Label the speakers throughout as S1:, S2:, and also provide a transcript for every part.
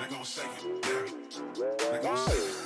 S1: They gon' shake it down. They gon' shake it.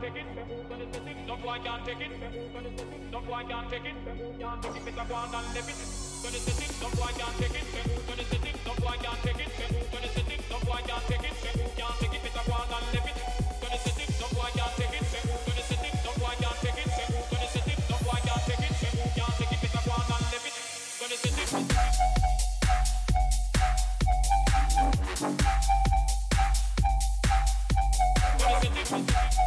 S1: Can't take it. No boy can't take it. No boy can't take it. Can't take it. Better go on and live it. Gonna set it. No boy can't take it. Gonna set it. No boy can't take it. Gonna set it. No boy can't take it. Can't take it. Better go on and live it. Gonna set it. No boy can't take it. Gonna set it. No boy can't take it. Gonna set it. No boy can't take it. Can't take it. Better go on and live it. Gonna set it. Gonna set